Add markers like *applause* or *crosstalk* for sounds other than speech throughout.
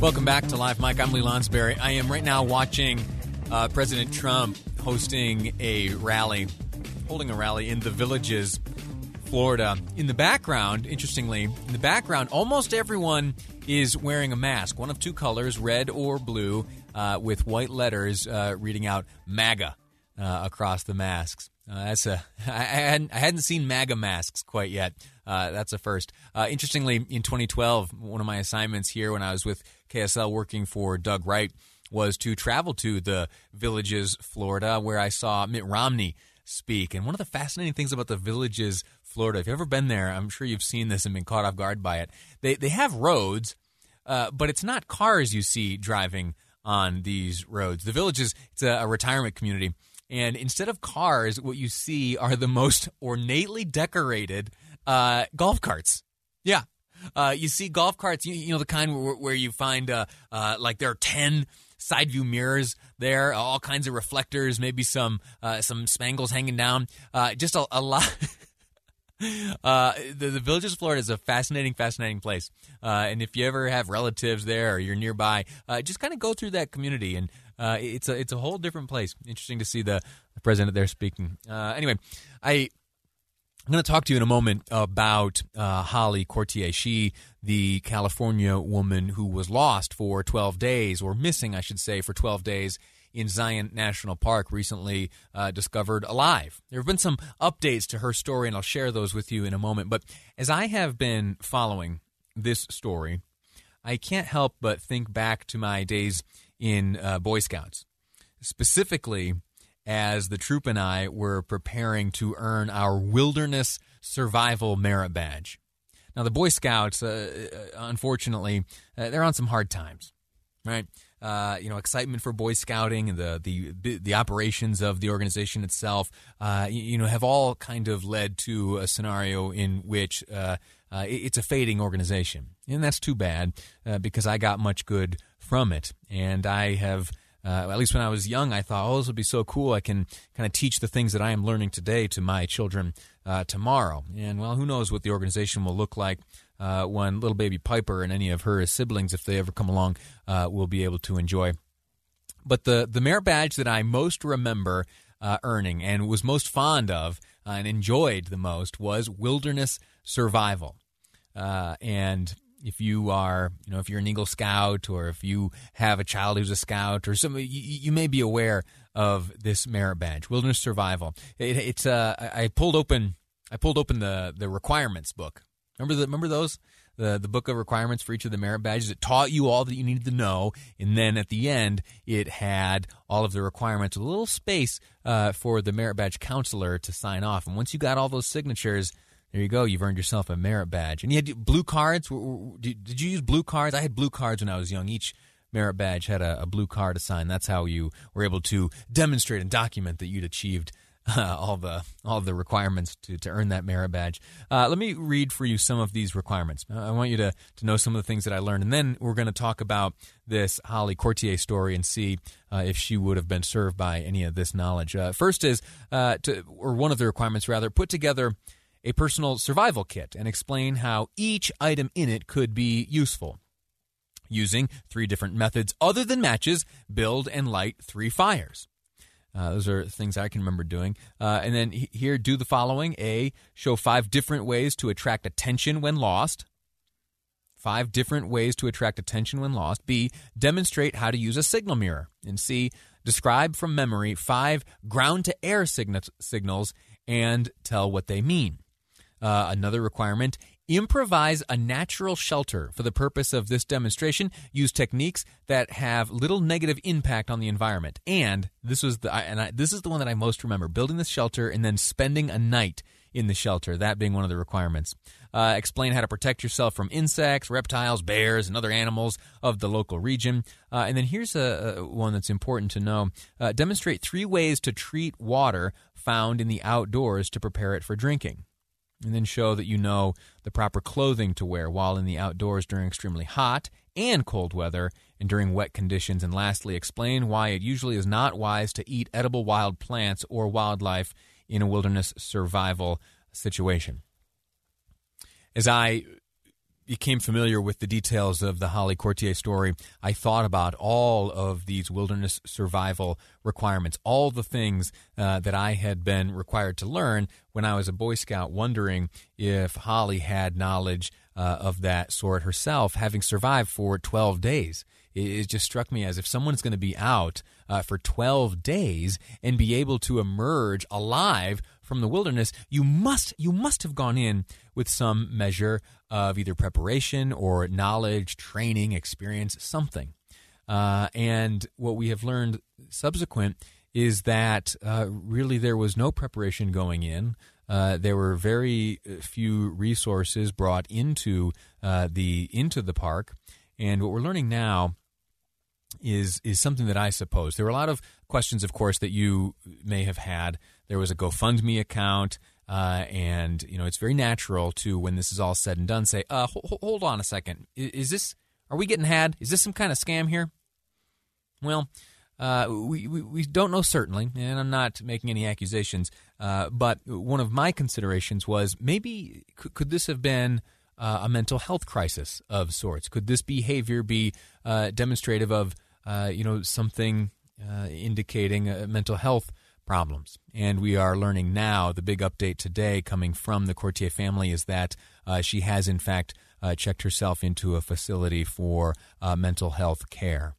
Welcome back to Live Mic. I'm Lee Lonsberry. I am right now watching uh, President Trump hosting a rally, holding a rally in the villages, Florida. In the background, interestingly, in the background, almost everyone is wearing a mask, one of two colors, red or blue, uh, with white letters uh, reading out MAGA uh, across the masks. Uh, that's a *laughs* I, I hadn't I hadn't seen MAGA masks quite yet. Uh, that's a first. Uh, interestingly, in 2012, one of my assignments here when I was with KSL working for Doug Wright was to travel to the villages, Florida, where I saw Mitt Romney speak. And one of the fascinating things about the villages, Florida, if you've ever been there, I'm sure you've seen this and been caught off guard by it. They they have roads, uh, but it's not cars you see driving on these roads. The villages, it's a, a retirement community and instead of cars, what you see are the most ornately decorated uh, golf carts. Yeah. Uh, you see golf carts, you, you know, the kind where, where you find uh, uh like there are 10 side view mirrors there, all kinds of reflectors, maybe some uh, some spangles hanging down. Uh, just a, a lot. *laughs* Uh, the, the Villages of Florida is a fascinating, fascinating place. Uh, and if you ever have relatives there or you're nearby, uh, just kind of go through that community and uh, it's a it's a whole different place. Interesting to see the, the president there speaking. Uh, anyway, I. I'm going to talk to you in a moment about uh, Holly Courtier. She, the California woman who was lost for 12 days, or missing, I should say, for 12 days in Zion National Park, recently uh, discovered alive. There have been some updates to her story, and I'll share those with you in a moment. But as I have been following this story, I can't help but think back to my days in uh, Boy Scouts, specifically as the troop and I were preparing to earn our Wilderness Survival Merit Badge. Now, the Boy Scouts, uh, uh unfortunately, uh, they're on some hard times, right? Uh, you know, excitement for Boy Scouting and the the the operations of the organization itself, uh, you, you, know, have all kind of led to a scenario in which uh, it's a fading organization, and that's too bad because I got much good from it. And I have, uh, at least when I was young, I thought, oh, this would be so cool. I can kind of teach the things that I am learning today to my children uh, tomorrow. And well, who knows what the organization will look like uh, when little baby Piper and any of her siblings, if they ever come along, uh, will be able to enjoy. But the, the merit badge that I most remember uh, earning and was most fond of uh, and enjoyed the most was wilderness survival. and if you are, you know, if you're an Eagle Scout or if you have a child who's a Scout or some, you, you may be aware of this merit badge, Wilderness Survival. It, it's uh, I pulled open, I pulled open the the requirements book. Remember the remember those the the book of requirements for each of the merit badges. It taught you all that you needed to know, and then at the end, it had all of the requirements, a little space uh, for the merit badge counselor to sign off. And once you got all those signatures, there you go. You've earned yourself a merit badge. And you had blue cards. Did you use blue cards? I had blue cards when I was young. Each merit badge had a, a blue card to sign. That's how you were able to demonstrate and document that you'd achieved uh, *laughs* all the all the requirements to, to earn that merit badge. Uh, let me read for you some of these requirements. I want you to, to know some of the things that I learned, and then we're going to talk about this Holly Courtier story and see uh, if she would have been served by any of this knowledge. Uh, first is uh, to, or one of the requirements rather, put together a personal survival kit and explain how each item in it could be useful. Using three different methods other than matches, build and light three fires. Uh, those are things I can remember doing. Uh, and then here, do the following A, show five different ways to attract attention when lost. Five different ways to attract attention when lost. B, demonstrate how to use a signal mirror. And C, describe from memory five ground to air signals and tell what they mean. Uh, another requirement improvise a natural shelter for the purpose of this demonstration use techniques that have little negative impact on the environment and this was the and I, this is the one that i most remember building this shelter and then spending a night in the shelter, that being one of the requirements. Uh, explain how to protect yourself from insects, reptiles, bears, and other animals of the local region. Uh, and then here's a, a, one that's important to know uh, demonstrate three ways to treat water found in the outdoors to prepare it for drinking. And then show that you know the proper clothing to wear while in the outdoors during extremely hot and cold weather and during wet conditions. And lastly, explain why it usually is not wise to eat edible wild plants or wildlife in a wilderness survival situation. As I became familiar with the details of the Holly Courtier story, I thought about all of these wilderness survival requirements, all the things uh, that I had been required to learn when I was a Boy Scout, wondering if Holly had knowledge uh, of that sort herself, having survived for 12 days. It, just struck me as if someone's going to be out uh, for 12 days and be able to emerge alive from the wilderness, you must you must have gone in with some measure of either preparation or knowledge, training, experience, something. Uh, and what we have learned subsequent is that uh, really there was no preparation going in. Uh, there were very uh, few resources brought into uh, the into the park, and what we're learning now is is something that I suppose there were a lot of questions, of course, that you may have had. There was a GoFundMe account. Uh, and you know it's very natural to when this is all said and done say uh, hold, hold on a second is, is, this are we getting had is this some kind of scam here well uh, we, we, we don't know certainly and i'm not making any accusations uh, but one of my considerations was maybe could, could this have been uh, a mental health crisis of sorts could this behavior be uh, demonstrative of you know something indicating mental health problems. And we are learning now, the big update today coming from the Courtier family is that uh, she has, in fact, uh, checked herself into a facility for uh, mental health care.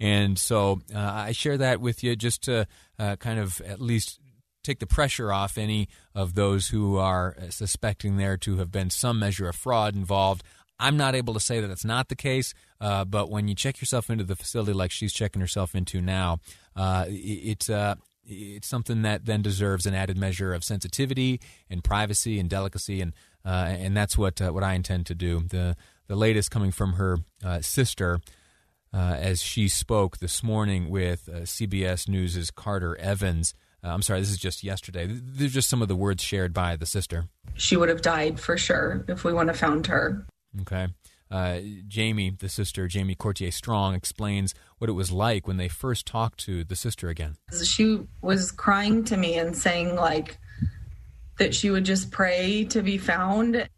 And so uh, I share that with you just to uh, kind of at least take the pressure off any of those who are uh, suspecting there to have been some measure of fraud involved. I'm not able to say that that's not the case, uh, but when you check yourself into the facility like she's checking herself into now, uh, it, uh, it's something that then deserves an added measure of sensitivity and privacy and delicacy, and uh, and that's what uh, what I intend to do. The the latest coming from her sister. As she spoke this morning with CBS News' Carter Evans. Uh, I'm sorry, this is just yesterday. These are just some of the words shared by the sister. She would have died for sure if we wouldn't have found her. Okay. Uh, Jamie, the sister, Jamie Courtier Strong, explains what it was like when they first talked to the sister again. She was crying to me and saying, like, that she would just pray to be found.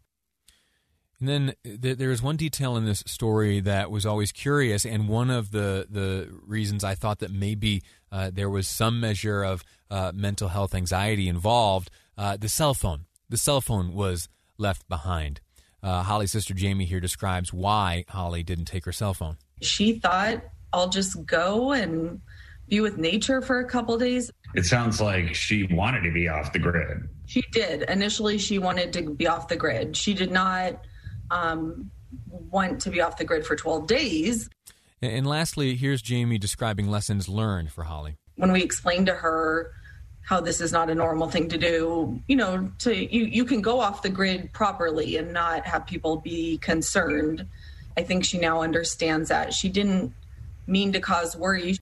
And then th- there is one detail in this story that was always curious, and one of the, the reasons I thought that maybe uh, there was some measure of uh, mental health anxiety involved uh, the cell phone. The cell phone was left behind. Uh, Holly's sister Jamie here describes why Holly didn't take her cell phone. She thought, I'll just go and be with nature for a couple days. It sounds like she wanted to be off the grid. She did. Initially, she wanted to be off the grid. She did not um, want to be off the grid for 12 days. And lastly, here's Jamie describing lessons learned for Holly. When we explained to her how this is not a normal thing to do you know to you you can go off the grid properly and not have people be concerned i think she now understands that she didn't mean to cause worry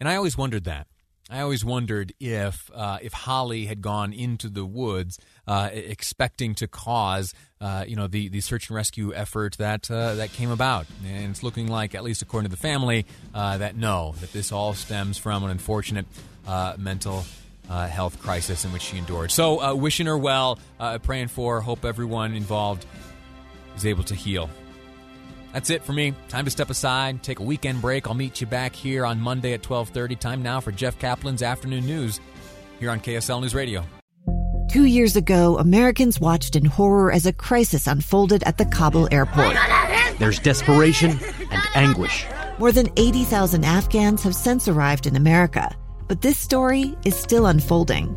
and i always wondered that I always wondered if uh, if Holly had gone into the woods uh, expecting to cause uh, you know the, the search and rescue effort that uh, that came about, and it's looking like, at least according to the family, uh, that no, that this all stems from an unfortunate uh, mental health crisis in which she endured. So, wishing her well, praying for, hope everyone involved is able to heal. That's it for me. Time to step aside, take a weekend break. I'll meet you back here on Monday at 12:30. Time now for Jeff Caplan's afternoon news here on KSL News Radio. Two years ago, Americans watched in horror as a crisis unfolded at the Kabul airport. There's desperation and anguish. More than 80,000 Afghans have since arrived in America. But this story is still unfolding.